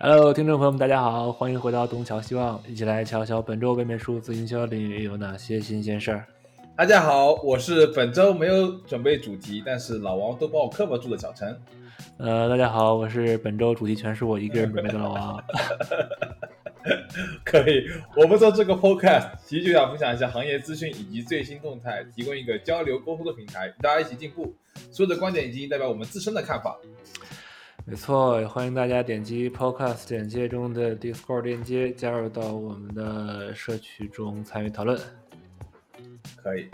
Hello，听众朋友们，大家好，欢迎回到东瞧西望，一起来瞧瞧本周北美数字营销领域有哪些新鲜事儿。大家好，我是本周没有准备主题，但是老王都帮我 cover 住的小陈。呃，大家好，我是本周主题全是我一个人准备的老王。可以，我们做这个 podcast 其实就想分享一下行业资讯以及最新动态，提供一个交流沟通的平台，大家一起进步。所有的观点已经代表我们自身的看法。没错，也欢迎大家点击 podcast 简介中的 Discord 链接，加入到我们的社区中参与讨论。可以。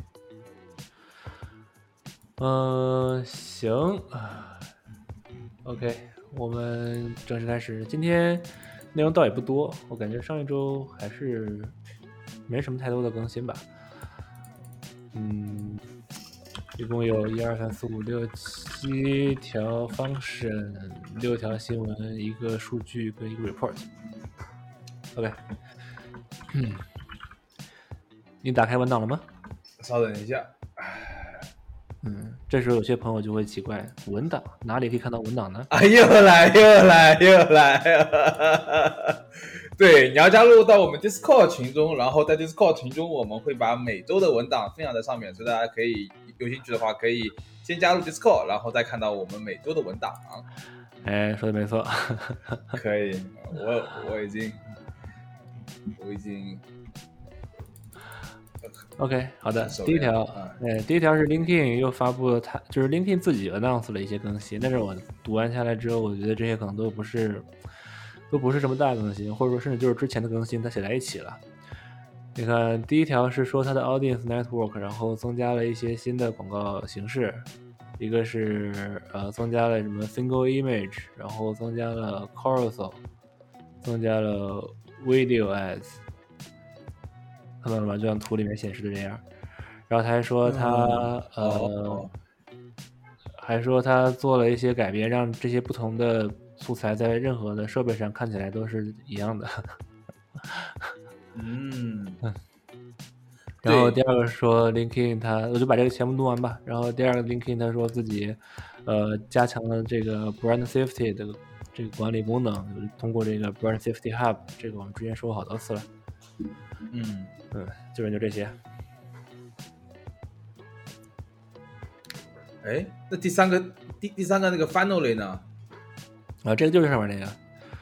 嗯，行啊。OK，我们正式开始。今天内容倒也不多，我感觉上一周还是没什么太多的更新吧。嗯，一共有一二三四五六七条 function，六条新闻，一个数据跟一个 report。OK，嗯，你打开文档了吗？稍等一下。嗯，这时候有些朋友就会奇怪，文档哪里可以看到文档呢？啊，又来又来又来！对，你要加入到我们 Discord 群中，然后在 Discord 群中，我们会把每周的文档分享在上面，所以大家可以有兴趣的话，可以先加入 Discord，然后再看到我们每周的文档。哎，说的没错，可以，我我已经我已经。OK，好的，第一条，哎，第一条是 LinkedIn 又发布了，它就是 LinkedIn 自己 announce 了一些更新，但是我读完下来之后，我觉得这些可能都不是，都不是什么大更新，或者说甚至就是之前的更新，它写在一起了。你看，第一条是说它的 Audience Network，然后增加了一些新的广告形式，一个是呃增加了什么 Single Image，然后增加了 Carousel，增加了 Video Ads。看到了吗？就像图里面显示的这样。然后他还说他呃，还说他做了一些改变，让这些不同的素材在任何的设备上看起来都是一样的。嗯。然后第二个说 LinkedIn，他我就把这个全部读完吧。然后第二个 LinkedIn，他说自己呃加强了这个 Brand Safety 的这个管理功能，通过这个 Brand Safety Hub，这个我们之前说过好多次了。嗯。嗯，基本就这些。哎，那第三个第第三个那个 finally 呢？啊，这个就是上面那个。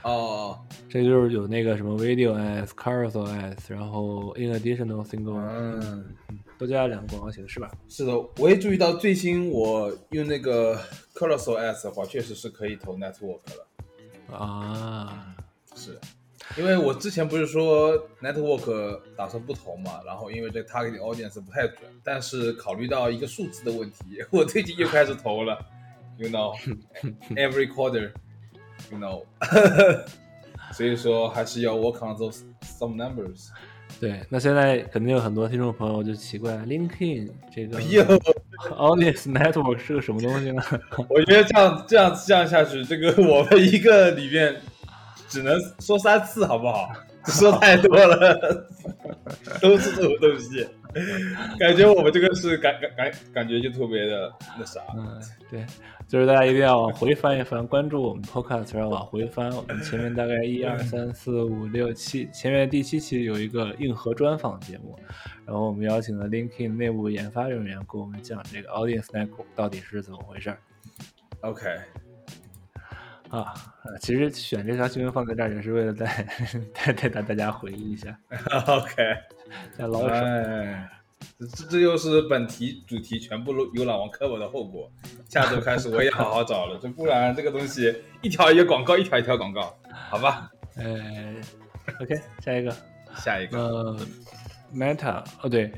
哦，这个就是有那个什么 video as carousel as，然后 in additional single，嗯，都加了两个广告形是吧？是的，我也注意到最新我用那个 carousel as 的话，确实是可以投 network 了。啊，是。因为我之前不是说 network 打算不投嘛，然后因为这 target audience 不太准，但是考虑到一个数字的问题，我最近又开始投了，you know，every quarter，you know，所以说还是要 work on those some numbers。对，那现在肯定有很多听众朋友就奇怪，LinkedIn 这个 audience network 是个什么东西呢？我觉得这样这样这样下去，这个我们一个里面。只能说三次好不好？说太多了，都是这种东西，感觉我们这个是感感感感觉就特别的那啥。嗯，对，就是大家一定要往回翻一翻，关注我们 Podcast，然后往回翻，我们前面大概一二三四五六七，前面第七期有一个硬核专访节目，然后我们邀请了 LinkedIn 内部研发人员给我们讲这个 Audience Network 到底是怎么回事。OK。啊，其实选这条新闻放在这儿也是为了带 带带大大家回忆一下。OK，在老手，这这又是本题主题全部由老王 cover 的后果。下周开始我也好好找了，这不然这个东西一条一个广告，一条一条广告，好吧？呃，OK，下一个，下一个，呃，Meta，哦对。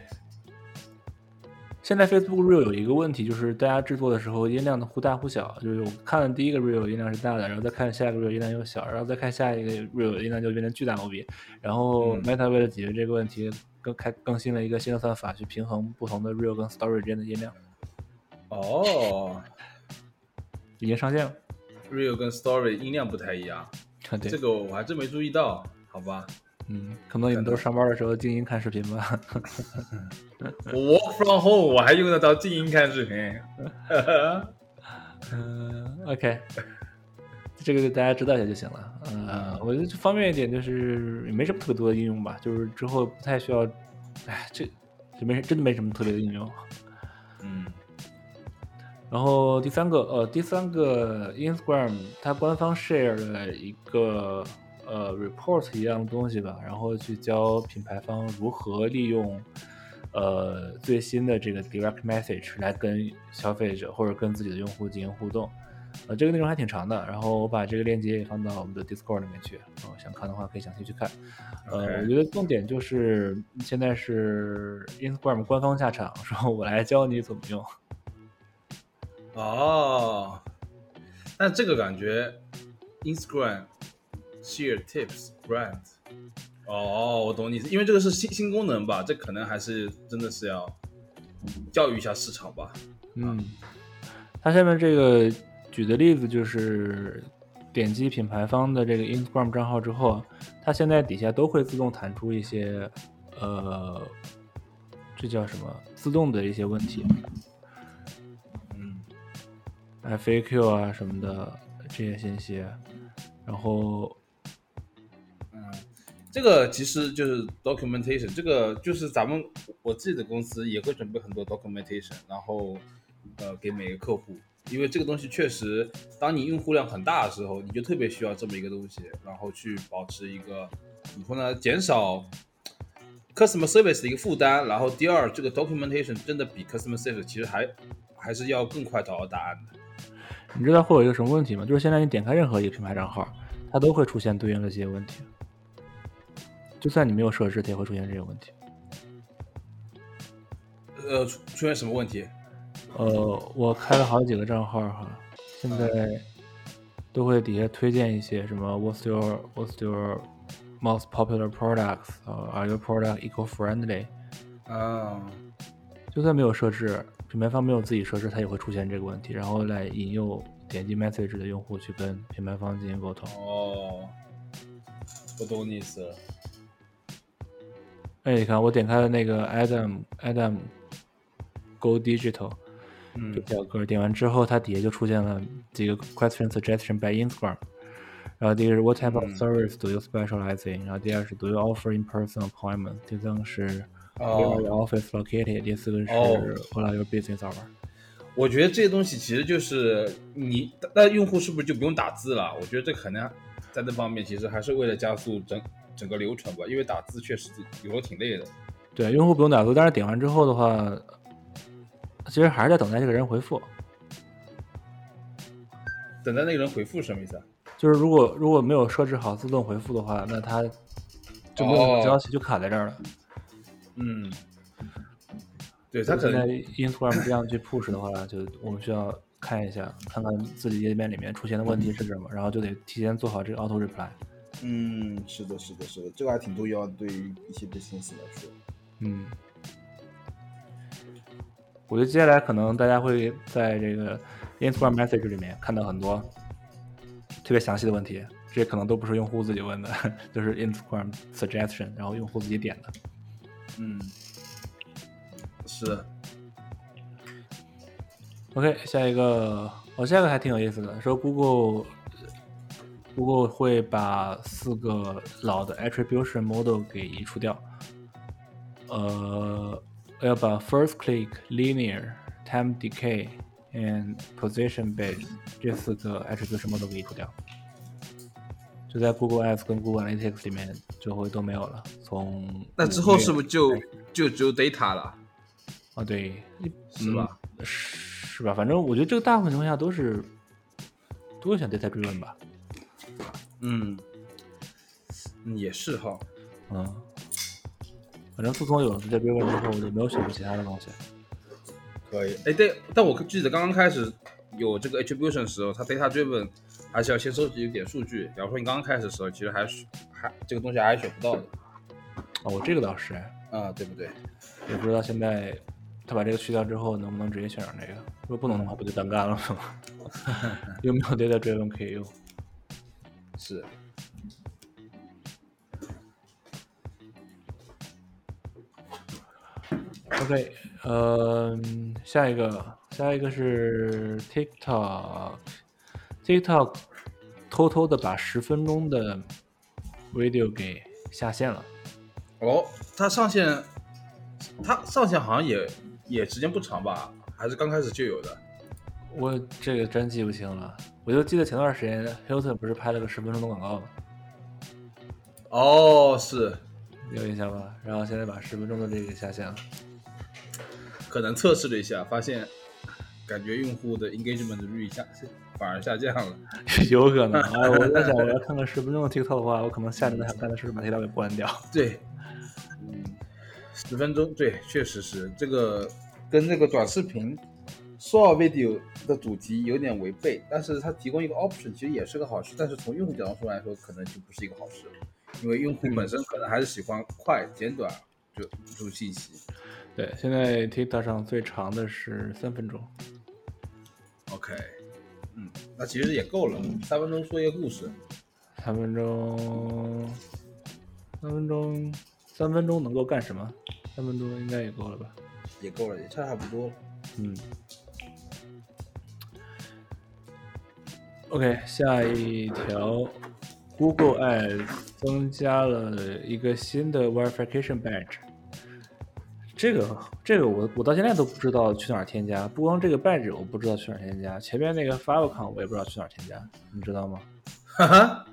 现在 Facebook Real 有一个问题，就是大家制作的时候音量的忽大忽小。就是我看了第一个 Real 音量是大的，然后再看下一个 Real 音量又小，然后再看下一个 Real 音量就变成巨大无比。然后 Meta 为了解决这个问题，更开更新了一个新的算法，去平衡不同的 Real 跟 Story 之间的音量。哦，已经上线了。Real 跟 Story 音量不太一样，对，这个我还真没注意到，好吧。嗯，可能你们都是上班的时候静音看视频吧。我 work from home，我还用得到静音看视频。嗯，OK。这个大家知道一下就行了。呃，我觉得方便一点，就是也没什么特别多的应用吧，就是之后不太需要。哎，这这没真的没什么特别的应用。嗯。然后第三个，呃，第三个 Instagram 它官方 share 了一个呃 report 一样的东西吧，然后去教品牌方如何利用呃最新的这个 direct message 来跟消费者或者跟自己的用户进行互动。呃，这个内容还挺长的，然后我把这个链接也放到我们的 Discord 里面去，呃，想看的话可以详细去看。呃，我觉得重点就是现在是 Instagram 官方下场，说我来教你怎么用。哦，那这个感觉，Instagram share tips brand，哦，我懂你因为这个是新新功能吧，这可能还是真的是要教育一下市场吧。嗯，它下面这个举的例子就是，点击品牌方的这个 Instagram 账号之后，它现在底下都会自动弹出一些，呃，这叫什么？自动的一些问题。嗯 FAQ 啊什么的这些信息，然后，嗯，这个其实就是 documentation，这个就是咱们我自己的公司也会准备很多 documentation，然后呃给每个客户，因为这个东西确实，当你用户量很大的时候，你就特别需要这么一个东西，然后去保持一个怎么说呢，减少 customer service 的一个负担，然后第二，这个 documentation 真的比 customer service 其实还还是要更快找到答案的。你知道会有一个什么问题吗？就是现在你点开任何一个品牌账号，它都会出现对应的这些问题。就算你没有设置，它也会出现这个问题。呃，出出现什么问题？呃，我开了好几个账号哈，现在都会底下推荐一些什么 What's your What's your most popular products？呃，Are your product eco-friendly？啊，就算没有设置。品牌方没有自己设置，它也会出现这个问题，然后来引诱点击 message 的用户去跟品牌方进行沟通。哦，我懂你意思了。哎，你看我点开了那个 Adam Adam Go Digital 嗯，这表格，点完之后，它底下就出现了几个 question suggestion by Instagram。然后第一个是 What type of service do you specialize in？然后第二是 Do you offer in-person appointment？第三个是。Where your office located？第四个是 What are your business hours？我觉得这些东西其实就是你，那用户是不是就不用打字了？我觉得这可能在这方面其实还是为了加速整整个流程吧，因为打字确实有时候挺累的。对，用户不用打字，但是点完之后的话，其实还是在等待这个人回复。等待那个人回复什么意思啊？就是如果如果没有设置好自动回复的话，那他就没有消息就卡在这儿了。嗯，对他可能 Instagram 这样去 push 的话，就我们需要看一下，看看自己页面里面出现的问题是什么，然后就得提前做好这个 auto reply。嗯，是的，是的，是的，这个还挺重要，对于一些 business 来说。嗯，我觉得接下来可能大家会在这个 Instagram message 里面看到很多特别详细的问题，这可能都不是用户自己问的，就是 Instagram suggestion，然后用户自己点的。嗯，是。OK，下一个，哦，下一个还挺有意思的，说 Google，Google 会把四个老的 attribution model 给移除掉，呃，要把 first click、linear、time decay and position based 这四个 attribution model 给移除掉。就在 Google Ads 跟 Google Analytics 里面就会都没有了。从那之后是不是就就只有 data 了？啊，对，是吧？是吧？反正我觉得这个大部分情况下都是都会选 data driven 吧。嗯，也是哈。嗯，反正自从有了 data 追问之后，我就没有选择其他的东西。可以。哎，对，但我记得刚刚开始有这个 attribution 的时候，它 data driven。还是要先收集一点数据。比如说，你刚刚开始的时候，其实还是还这个东西还是选不到的。哦，这个倒是啊，对不对？也不知道现在他把这个去掉之后，能不能直接选上这个？如果不能的话，不就单干了吗？有没有 data driven 可以用？是。OK，呃，下一个，下一个是 TikTok。TikTok 偷偷的把十分钟的 video 给下线了。哦，它上线，它上线好像也也时间不长吧？还是刚开始就有的？我这个真记不清了，我就记得前段时间 Hilton 不是拍了个十分钟的广告吗？哦，是有印象吧？然后现在把十分钟的这个下线了，可能测试了一下，发现感觉用户的 engagement 率下反而下降了，有可能。哎，我在想，我要看看十分钟的 TikTok 的话，我可能下面的想干的是把 TikTok 给关掉。对，嗯，十分钟，对，确实是这个跟那个短视频。Short video 的主题有点违背，但是它提供一个 option，其实也是个好事。但是从用户角度来说，可能就不是一个好事，因为用户本身可能还是喜欢快、简短就就信息。对，现在 TikTok 上最长的是三分钟。OK，嗯，那其实也够了，三分钟说一个故事。三分钟，三分钟，三分钟能够干什么？三分钟应该也够了吧？也够了，也差差不多了。嗯。OK，下一条，Google Ads 增加了一个新的 Verification Badge。这个，这个我我到现在都不知道去哪儿添加。不光这个 Badge 我不知道去哪儿添加，前面那个 Favicon 我也不知道去哪儿添加，你知道吗？哈哈，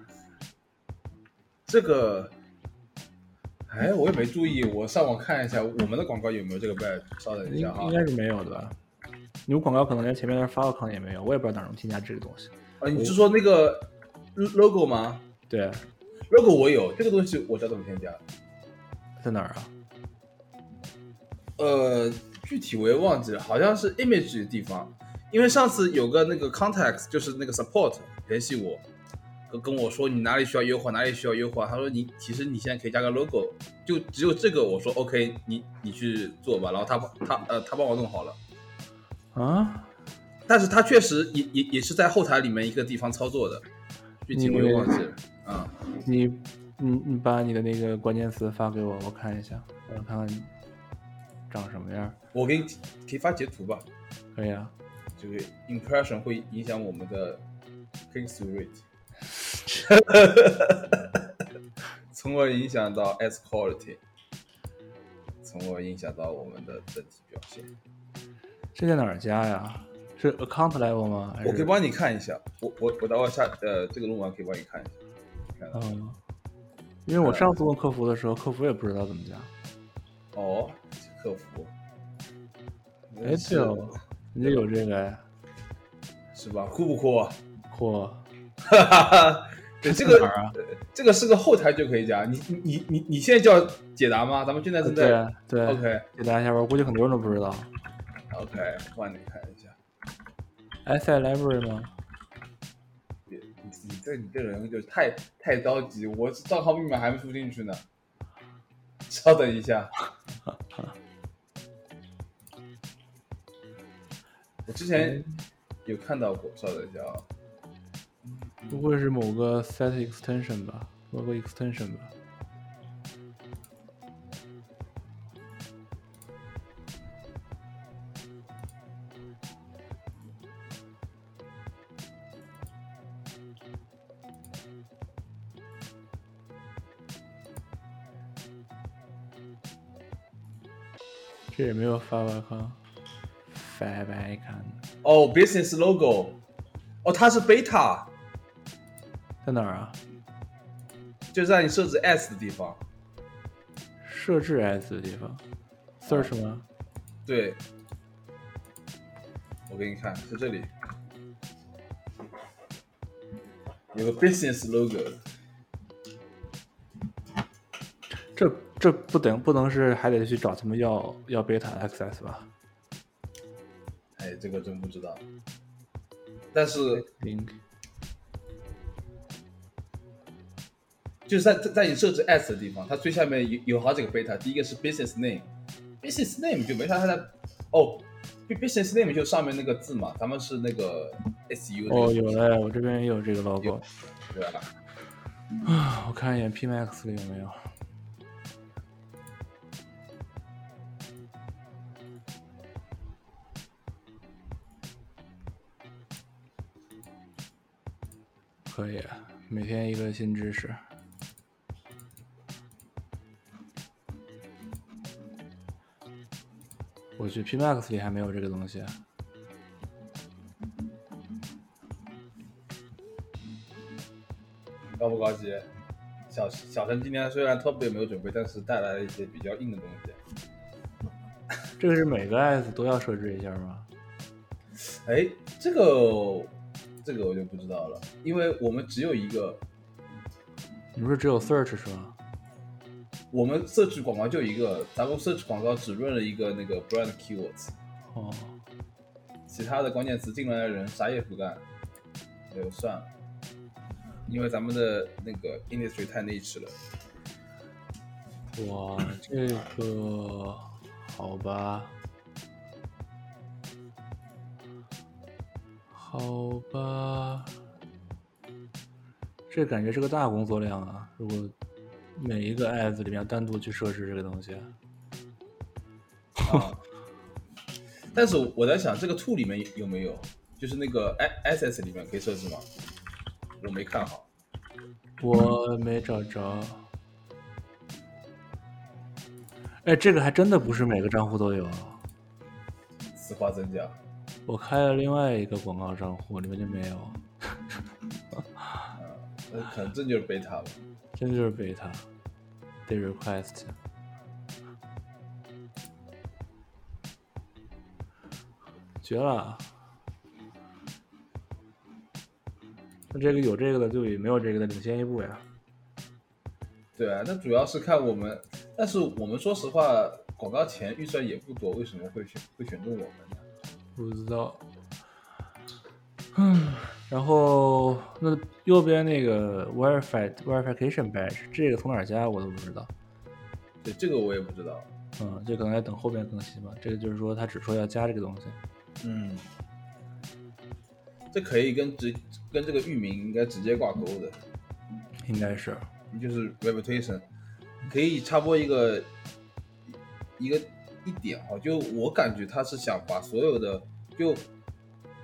这个，哎，我也没注意，我上网看一下我们的广告有没有这个 Badge。稍等一下哈，应该是没有的吧？你们广告可能连前面的 Favicon 也没有，我也不知道哪能添加这个东西。啊，你是说那个 logo 吗？对，logo 我有这个东西，我知道怎么添加，在哪儿啊？呃，具体我也忘记了，好像是 image 的地方。因为上次有个那个 context，就是那个 support 联系我，跟跟我说你哪里需要优化，哪里需要优化。他说你其实你现在可以加个 logo，就只有这个。我说 OK，你你去做吧。然后他他呃他帮我弄好了。啊？但是他确实也也也是在后台里面一个地方操作的，具体我也忘记了。啊，你你你把你的那个关键词发给我，我看一下，我看看长什么样。我给你可以发截图吧？可以啊。就是 impression 会影响我们的 click through rate，从而影响到 s quality，从而影响到我们的整体表现。这在哪儿加呀？是 account level 吗？我可以帮你看一下，我我我等会下呃这个论文可以帮你看一下。嗯，因为我上次问客服的时候，客服也不知道怎么加。哦，客服。哎，对哦，你这有这个呀？是吧？酷不酷？酷。哈哈哈。对，这个这个是个后台就可以加。你你你你你现在叫解答吗？咱们现在正在对 OK 解答一下吧。我估计很多人都不知道。OK，帮你看。S I library 吗？你你这你这人就太太着急，我账号密码还没输进去呢。稍等一下，我之前有看到过，稍等一下啊。不会是某个 set extension 吧？某个 extension 吧？这也没有发外康，发外康。哦，business logo，哦，它是 beta，在哪儿啊？就在你设置 s 的地方。设置 s 的地方，search 吗？对，我给你看，在这里有个 business logo。这这不等不能是还得去找他们要要 beta access 吧？哎，这个真不知道。但是，就是在在你设置 s 的地方，它最下面有有好几个 beta。第一个是 business name，business name 就没啥太大哦，business name 就上面那个字嘛，咱们是那个 su。哦，有了，我这边也有这个 logo，对吧？啊，我看一眼 Pmax 里有没有。可可以，每天一个新知识。我去 P Max 里还没有这个东西。高不高级？小小陈今天虽然 Top 也没有准备，但是带来了一些比较硬的东西。这个是每个 S 都要设置一下吗？哎，这个这个我就不知道了，因为我们只有一个。你不是只有 Search 是吗？我们 Search 广告就一个，咱们 Search 广告只润了一个那个 Brand Keywords。哦。其他的关键词进来的人啥也不干，就算了。因为咱们的那个 industry 太 niche 了。哇，这个好吧，好吧，这感觉是个大工作量啊！如果每一个 ads 里面单独去设置这个东西，啊，但是我在想，这个 tool 里面有没有，就是那个 s s 里面可以设置吗？我没看好，我没找着。哎，这个还真的不是每个账户都有。此话怎讲？我开了另外一个广告账户，里面就没有。那可能这就是 beta 吧。真就是 beta。d request。绝了！那这个有这个的就比没有这个的领先一步呀。对啊，那主要是看我们，但是我们说实话，广告钱预算也不多，为什么会选会选中我们呢？不知道。嗯，然后那右边那个 verified verification badge 这个从哪加我都不知道。对，这个我也不知道。嗯，这可能要等后边更新吧。这个就是说他只说要加这个东西。嗯。这可以跟直跟这个域名应该直接挂钩的，应该是，就是 reputation，可以插播一个一个一点哈，就我感觉他是想把所有的就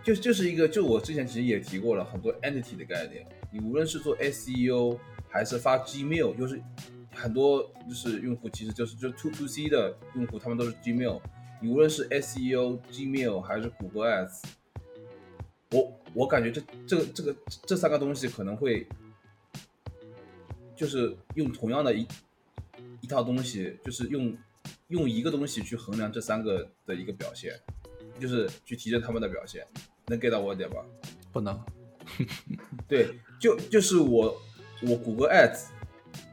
就就是一个就我之前其实也提过了很多 entity 的概念，你无论是做 SEO 还是发 Gmail，就是很多就是用户其实就是就 to to C 的用户他们都是 Gmail，你无论是 SEO Gmail 还是谷歌 Ads。我我感觉这这个这个这三个东西可能会，就是用同样的一一套东西，就是用用一个东西去衡量这三个的一个表现，就是去提升他们的表现，能 get 到我点吧？不能。对，就就是我我谷歌 ads，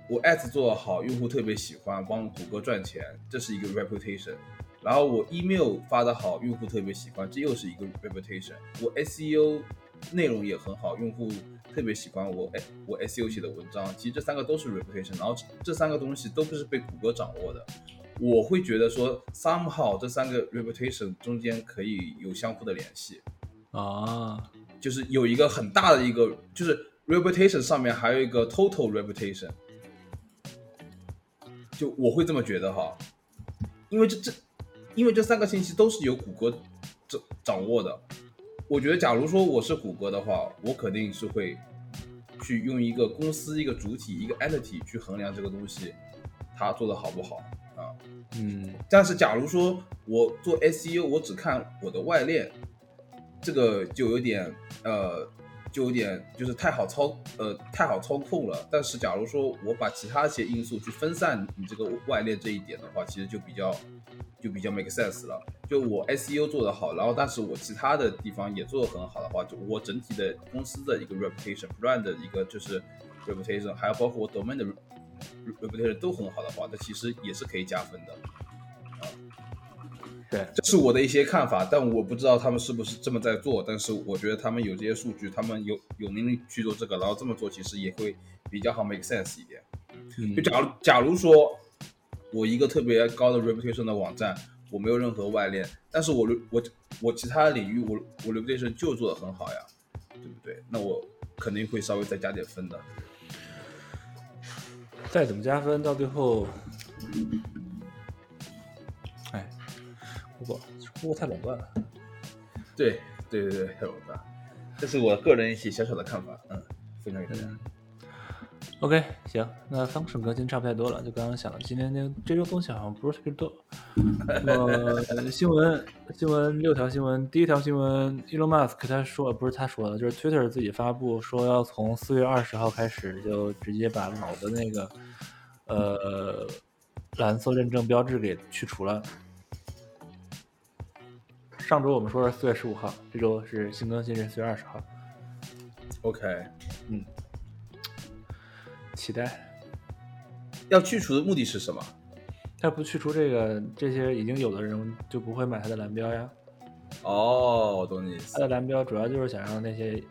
我 ads 做的好，用户特别喜欢，帮谷歌赚钱，这是一个 reputation。然后我 email 发的好，用户特别喜欢，这又是一个 reputation。我 SEO 内容也很好，用户特别喜欢我，哎，我 SEO 写的文章，其实这三个都是 reputation。然后这三个东西都不是被谷歌掌握的，我会觉得说 somehow 这三个 reputation 中间可以有相互的联系。啊，就是有一个很大的一个，就是 reputation 上面还有一个 total reputation，就我会这么觉得哈，因为这这。因为这三个信息都是由谷歌掌掌握的，我觉得，假如说我是谷歌的话，我肯定是会去用一个公司、一个主体、一个 entity 去衡量这个东西，它做的好不好啊？嗯。但是，假如说我做 SEO，我只看我的外链，这个就有点呃。就有点就是太好操呃太好操控了，但是假如说我把其他一些因素去分散你这个外链这一点的话，其实就比较就比较 make sense 了。就我 SEO 做得好，然后但是我其他的地方也做得很好的话，就我整体的公司的一个 reputation brand 的一个就是 reputation，还有包括我 domain 的 reputation 都很好的话，那其实也是可以加分的。对，这是我的一些看法，但我不知道他们是不是这么在做。但是我觉得他们有这些数据，他们有有能力去做这个，然后这么做其实也会比较好 make sense 一点。就假如假如说我一个特别高的 reputation 的网站，我没有任何外链，但是我我我其他领域我我 reputation 就做的很好呀，对不对？那我肯定会稍微再加点分的。再怎么加分，到最后。哎不过，不过太垄断了。对，对对对，太垄断。这是我个人一些小小的看法。嗯，分享给大家。OK，行，那 function 更新差不太多了，就刚刚想的，今天那这周东西好像不是特别多。呃，新闻新闻六条新闻，第一条新闻，Elon Musk 他说不是他说的，就是 Twitter 自己发布说要从四月二十号开始就直接把老的那个呃蓝色认证标志给去除了。上周我们说是四月十五号，这周是新更新是四月二十号。OK，嗯。期待要去除的目的是什么？他不去除这个，这些已经有的人就不会买他的蓝标呀。哦，我懂你意思。他的蓝标主要就是想让那些，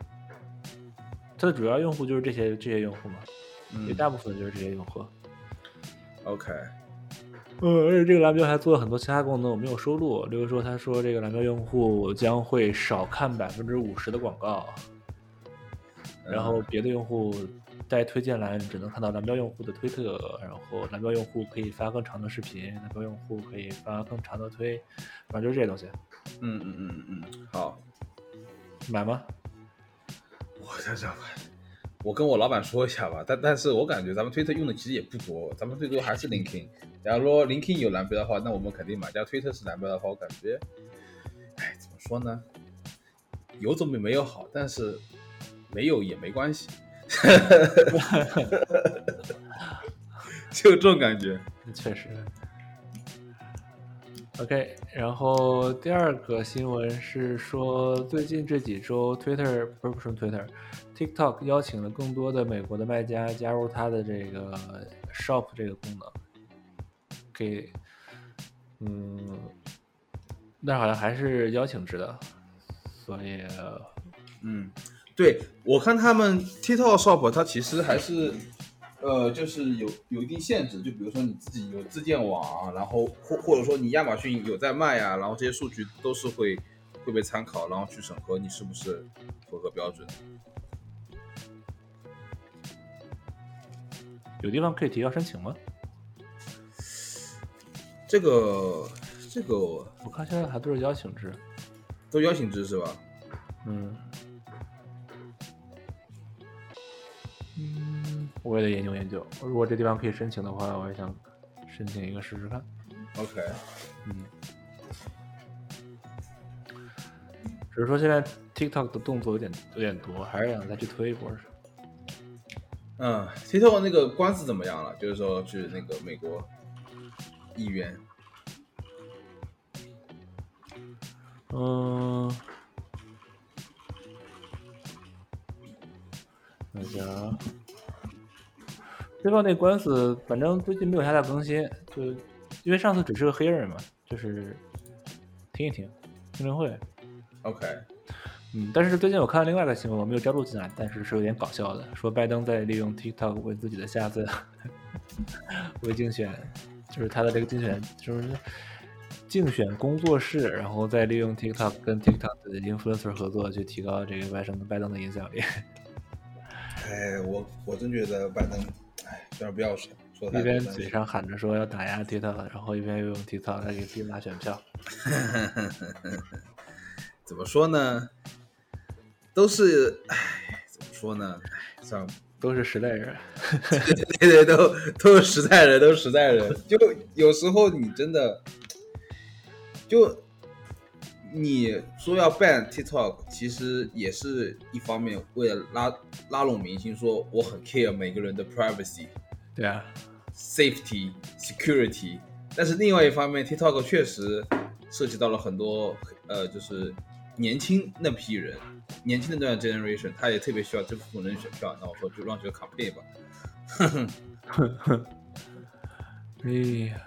他的主要用户就是这些这些用户嘛，嗯，大部分就是这些用户。OK，嗯，而且这个蓝标还做了很多其他功能，我没有收录。例如说，他说这个蓝标用户将会少看百分之五十的广告，然后别的用户。在推荐栏只能看到蓝标用户的推特，然后蓝标用户可以发更长的视频，蓝标用户可以发更长的推，反正就是这些东西。嗯嗯嗯嗯嗯，好，买吗？我想想吧，我跟我老板说一下吧。但但是我感觉咱们推特用的其实也不多，咱们最多还是 LinkedIn。假如说 LinkedIn 有蓝标的话，那我们肯定买。假如推特是蓝标的话，我感觉，哎，怎么说呢？有总比没有好，但是没有也没关系。就这种感觉，确实。OK，然后第二个新闻是说，最近这几周，Twitter 不是不是 Twitter，TikTok 邀请了更多的美国的卖家加入它的这个 Shop 这个功能，给，嗯，那好像还是邀请制的，所以，嗯。对我看他们 TikTok Shop，它其实还是，呃，就是有有一定限制。就比如说你自己有自建网，然后或或者说你亚马逊有在卖啊，然后这些数据都是会会被参考，然后去审核你是不是符合标准。有地方可以提交申请吗？这个这个我看现在还都是邀请制，都邀请制是吧？嗯。我也得研究研究。如果这地方可以申请的话，我也想申请一个试试看。OK，嗯，只是说现在 TikTok 的动作有点有点多，还是想再去推一波。嗯，TikTok 那个官司怎么样了？就是说去那个美国议员。嗯，等一下啊。对方那官司，反正最近没有太大更新，就因为上次只是个黑人嘛，就是听一听听证会。OK，嗯，但是最近我看到另外一个新闻，我没有摘录进来，但是是有点搞笑的，说拜登在利用 TikTok 为自己的下次 为竞选，就是他的这个竞选就是竞选工作室，然后再利用 TikTok 跟 TikTok 的 influencer 合作，去提高这个拜登拜登的影响力。哎，我我真觉得拜登。不要说，一边嘴上喊着说要打压 TikTok，然后一边又用 TikTok 来给自己拉选票。怎么说呢？都是，唉，怎么说呢？算了，都是时代人。对对，都都是时代人，都是时代人。就有时候你真的，就你说要 ban TikTok，其实也是一方面为了拉拉拢明星，说我很 care 每个人的 privacy。对啊，safety security，但是另外一方面，TikTok 确实涉及到了很多呃，就是年轻那批人，年轻的那段 generation，他也特别需要这部分人选票。那我说就让这个 campaign 吧。哼哼哼，哎呀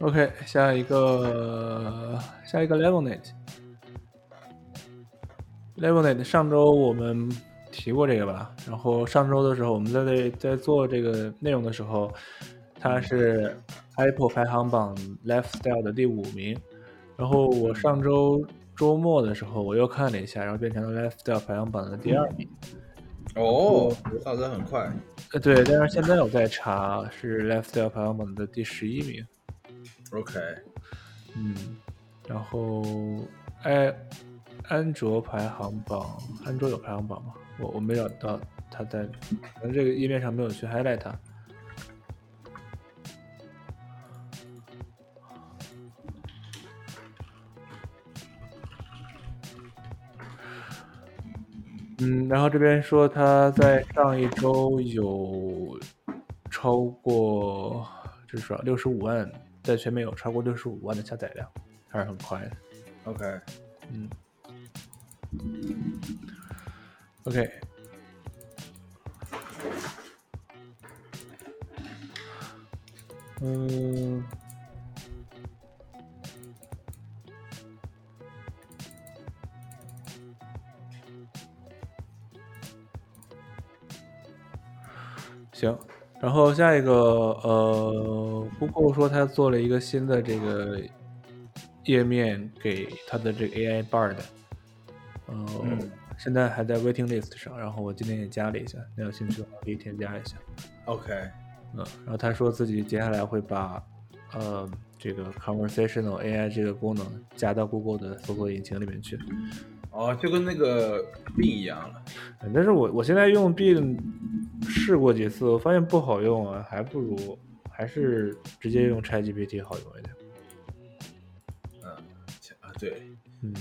，OK，下一个下一个 Levelnet，Levelnet 上周我们。提过这个吧，然后上周的时候，我们在在做这个内容的时候，它是 Apple 排行榜 Lifestyle 的第五名。然后我上周周末的时候，我又看了一下，然后变成了 Lifestyle 排行榜的第二名。哦，上升很快。呃，对，但是现在我在查，是 Lifestyle 排行榜的第十一名。OK，嗯，然后哎。安卓排行榜，安卓有排行榜吗？我我没找到它在，可能这个页面上没有去 highlight 它。嗯，然后这边说他在上一周有超过至少六十五万，在全美有超过六十五万的下载量，还是很快的。OK，嗯，OK，嗯。行，然后下一个，呃，Google 说他做了一个新的这个页面给他的这个 AI Bard，现在还在 waiting list 上，然后我今天也加了一下，你有兴趣的话可以添加一下。OK，嗯，然后他说自己接下来会把，呃，这个 conversational AI 这个功能加到 Google 的搜索引擎里面去。哦，就跟那个 B 一样了。但是我我现在用 B 试过几次，我发现不好用啊，还不如还是直接用 ChatGPT 好用一点。嗯，啊对，嗯。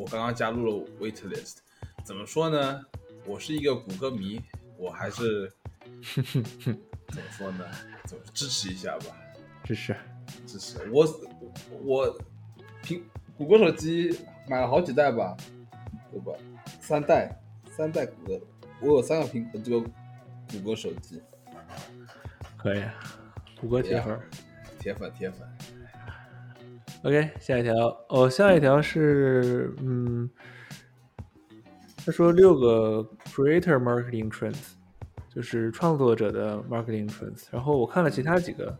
我刚刚加入了 Waitlist，怎么说呢？我是一个谷歌迷，我还是 怎么说呢？怎么支持一下吧？支持，支持我我。苹谷歌手机买了好几代吧，对吧？三代，三代谷歌，我有三个苹这个谷歌手机，可以，谷歌铁粉，铁粉铁粉。OK，下一条哦，下一条是嗯，他说六个 Creator Marketing Trends，就是创作者的 Marketing Trends，然后我看了其他几个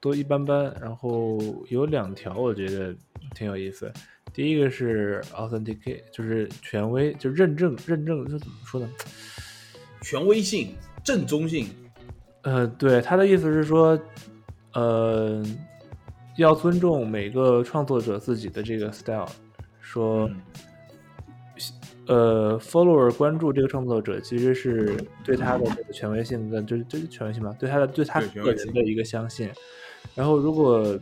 都一般般，然后有两条我觉得。挺有意思，第一个是 authenticate，就是权威，就认证，认证这怎么说呢？权威性、正宗性。呃，对，他的意思是说，呃，要尊重每个创作者自己的这个 style，说，呃，follower 关注这个创作者，其实是对他的这个权威性的，就是就是权威性吧，对他的对他个人的一个相信。然后如果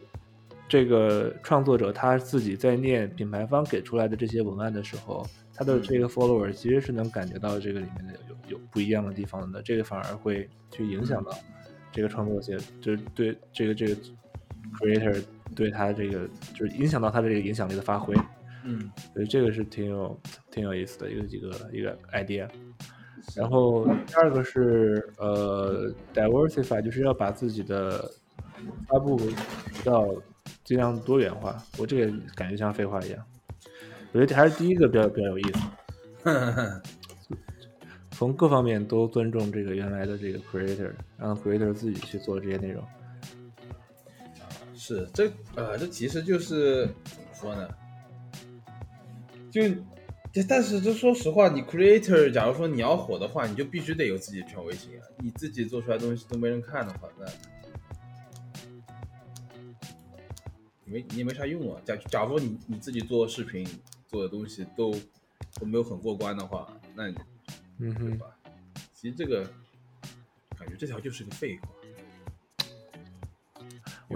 这个创作者他自己在念品牌方给出来的这些文案的时候，他的这个 follower 其实是能感觉到这个里面的有有不一样的地方的，这个反而会去影响到这个创作者，就是对这个这个 creator 对他这个就是影响到他的这个影响力的发挥。嗯，所以这个是挺有挺有意思的一个几个一个 idea。然后第二个是呃 diversify，就是要把自己的发布渠道。尽量多元化，我这个感觉像废话一样。我觉得还是第一个比较比较有意思，从各方面都尊重这个原来的这个 creator，让 creator 自己去做这些内容。是这呃，这其实就是怎么说呢？就但是这说实话，你 creator 假如说你要火的话，你就必须得有自己的权威性啊！你自己做出来东西都没人看的话，那。没你也没啥用啊。假假如说你你自己做视频做的东西都都没有很过关的话，那你嗯哼，对吧？其实这个感觉这条就是个废话。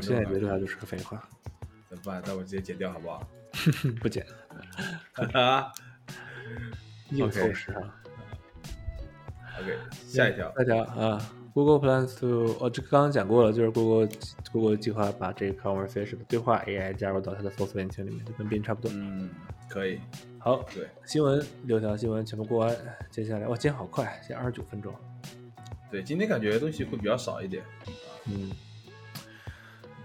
我现在觉得这条就是个废话。怎么办？那我直接剪掉好不好？不剪。啊。硬凑时啊。OK，下一条。下一条啊。Google plans to，哦，这个刚刚讲过了，就是 Google Google 计划把这个 conversation 的对话 AI 加入到它的搜索引擎里面，就跟 Bing 差不多。嗯，可以。好，对，新闻六条新闻全部过完，接下来，哇，今天好快，现在二十九分钟。对，今天感觉东西会比较少一点。嗯。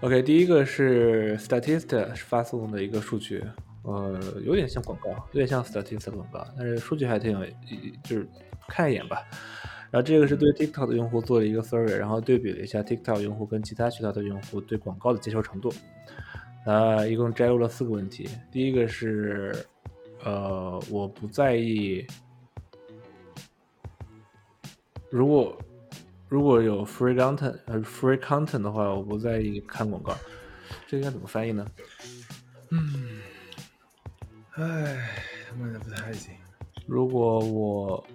OK，第一个是 Statista 发送的一个数据，呃，有点像广告，有点像 Statista 广告，但是数据还挺有，就是看一眼吧。然后这个是对 TikTok 的用户做了一个 survey，然后对比了一下 TikTok 用户跟其他渠道的用户对广告的接受程度。啊，一共摘录了四个问题。第一个是，呃，我不在意，如果如果有 free content，呃，free content 的话，我不在意看广告。这应该怎么翻译呢？ 嗯，唉，妈的不太行。如果我，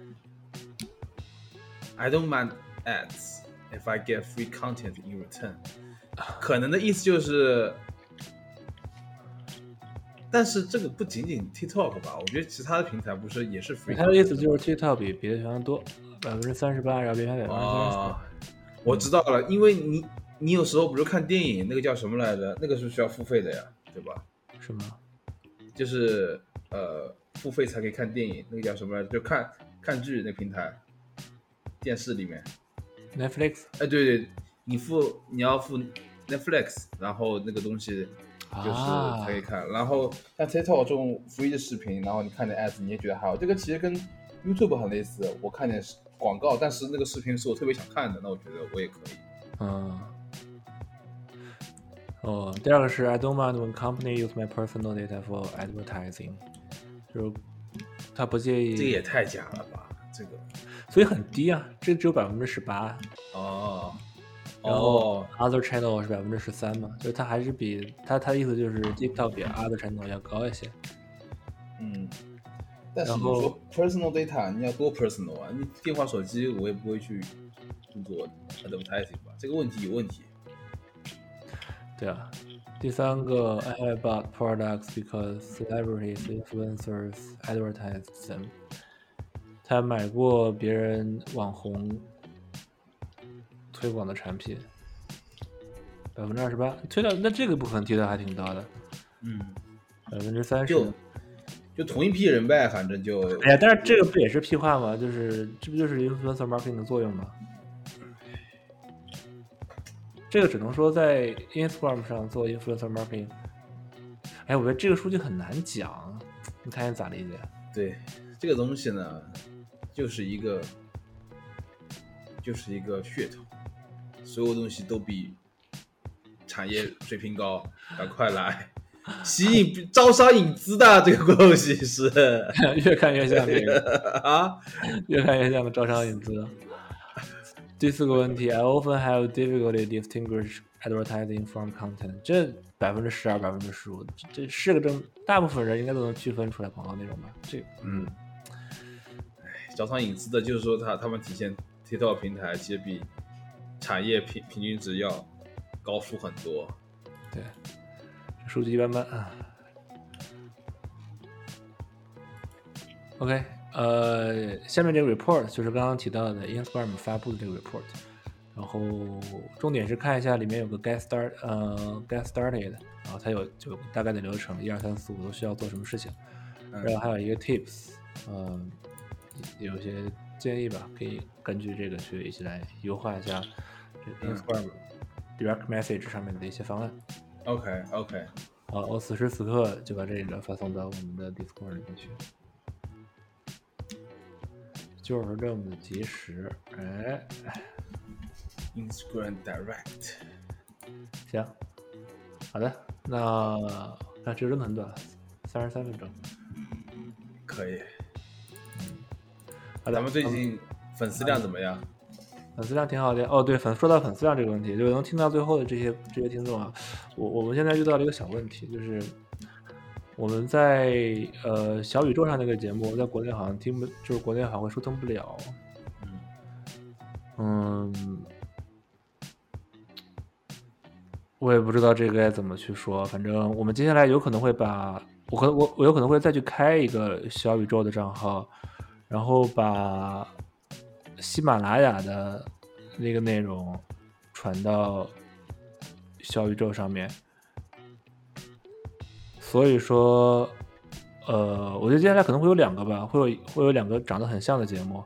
I don't mind ads if I get free content in return。可能的意思就是， 但是这个不仅仅 TikTok 吧？我觉得其他的平台不是也是 free。他的意思就是 TikTok 比别的平台多百分之三十八，然后别的百分之三十。我知道了，因为你你有时候不是看电影，那个叫什么来着？那个是需要付费的呀，对吧？什么？就是呃，付费才可以看电影，那个叫什么来着？就看看剧那平台，电视里面，Netflix。哎，对对，你付你要付 Netflix，然后那个东西就是可以看。然后像 TikTok 这种 free 的视频，然后你看点 ads，你也觉得还好。这个其实跟 YouTube 很类似，我看点广告，但是那个视频是我特别想看的，那我觉得我也可以。嗯。哦，第二个是 I don't mind when company use my personal data for advertising，就是他不介意。这也太假了吧，这个，所以很低啊，这只有百分之十八。哦。然后 other channel 是百分之十三嘛，就是它还是比他他的意思就是 TikTok 比 other channel 要高一些。嗯。但是你说 personal data，你要多 personal 啊？你电话手机我也不会去做 advertising 吧？这个问题有问题。对啊，第三个，I have bought products because celebrities, influencers advertise them。他买过别人网红推广的产品，百分之二十八，推到那这个部分提的还挺高的，嗯，百分之三十，就就同一批人呗，反正就，哎呀，但是这个不也是屁话吗？就是这不就是 influencer marketing 的作用吗？这个只能说在 Instagram 上做 influencer marketing。哎，我觉得这个数据很难讲，你看你咋理解？对，这个东西呢，就是一个，就是一个噱头，所有东西都比产业水平高，赶快来，吸引招商引资的这个东西是 越看越像这个 啊，越看越像个招商引资。第四个问题，I often have difficulty distinguish advertising from content。这百分之十二、百分之十五，这是个正，大部分人应该都能区分出来广告内容吧？这，嗯，哎，招商引资的，就是说他他们体现 TikTok 平台其实比产业平平均值要高出很多。对，数据一般般啊。OK。呃，下面这个 report 就是刚刚提到的 Instagram 发布的这个 report，然后重点是看一下里面有个 get start，呃，get started，然后它有就大概的流程，一二三四五都需要做什么事情，然后还有一个 tips，呃，有些建议吧，可以根据这个去一起来优化一下这 Instagram direct message 上面的一些方案。OK OK，好，我此时此刻就把这个发送到我们的 Discord 里面去。就是这么及时，哎，Instagram Direct，行，好的，那那这真的很短，三十三分钟，可以。好咱们最近粉丝量怎么样？粉丝量挺好的哦。对，粉说到粉丝量这个问题，就能听到最后的这些这些听众啊，我我们现在遇到了一个小问题，就是。我们在呃小宇宙上那个节目，在国内好像听不，就是国内好像会收听不了。嗯，我也不知道这个该怎么去说。反正我们接下来有可能会把，我可能我我有可能会再去开一个小宇宙的账号，然后把喜马拉雅的那个内容传到小宇宙上面。所以说，呃，我觉得接下来可能会有两个吧，会有会有两个长得很像的节目，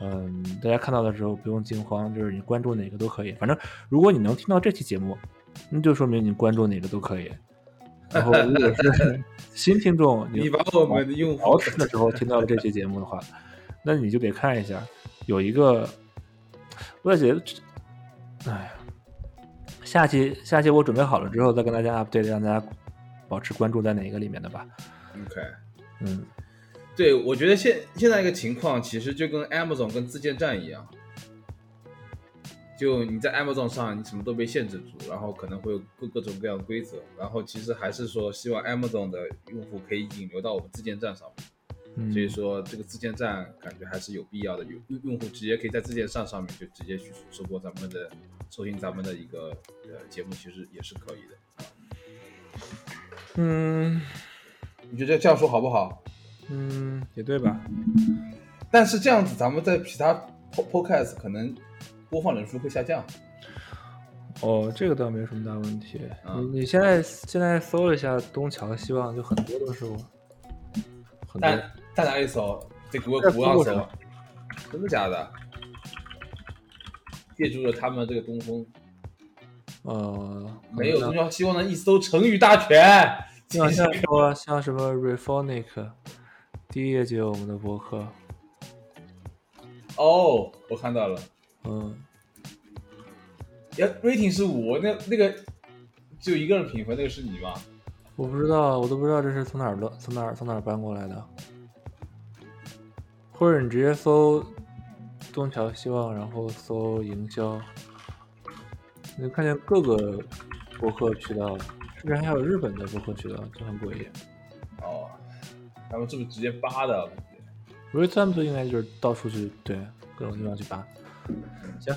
嗯，大家看到的时候不用惊慌，就是你关注哪个都可以，反正如果你能听到这期节目，那就说明你关注哪个都可以。然后如果是 新听众，你把我们的用户吃的时候听到了这期节目的话，那你就得看一下，有一个，我也觉得，哎呀，下期下期我准备好了之后再跟大家 update，让大家。保持关注在哪一个里面的吧？OK，嗯，对，我觉得现现在一个情况其实就跟 Amazon 跟自建站一样，就你在 Amazon 上，你什么都被限制住，然后可能会有各各种各样的规则，然后其实还是说希望 Amazon 的用户可以引流到我们自建站上面，所以说这个自建站感觉还是有必要的，用用用户直接可以在自建站上面就直接去收播咱们的收听咱们的一个呃节目，其实也是可以的。嗯，你觉得这样说好不好？嗯，也对吧？但是这样子，咱们在其他 podcast 可能。播放人数会下降，哦，这个倒没什么大问题。你你现在现在搜一下东桥希望，就很多都是我。在在哪里搜？在谷歌上搜？真的假的？借助了他们这个东风。呃，没有东桥希望能一搜成语大全。像像说像什么 Refonic，第一页就有我们的博客。哦，我看到了。嗯，呀，rating 是五那那个就一个人评分，那个是你吗？我不知道，我都不知道这是从哪儿乱，从哪儿从哪儿搬过来的。或者你直接搜东桥希望，然后搜营销，你看见各个博客渠道，甚至还有日本的博客渠道，就很诡异。哦，他们是不是直接扒的 r a t i m e 应该就是到处去对各种地方去扒。行，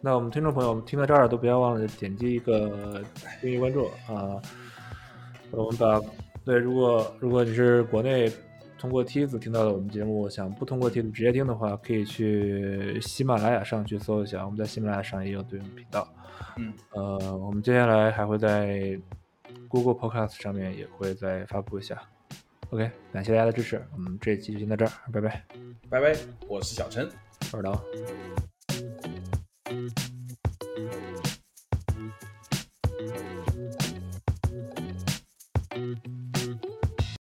那我们听众朋友，我们听到这儿都不要忘了点击一个订阅关注啊。我们把对，如果如果你是国内通过梯子听到了我们节目，想不通过梯子直接听的话，可以去喜马拉雅上去搜一下，我们在喜马拉雅上也有对应频道。嗯，呃，我们接下来还会在 Google Podcast 上面也会再发布一下。OK，感谢大家的支持，我们这一期就先到这儿，拜拜，拜拜，我是小陈，二刀。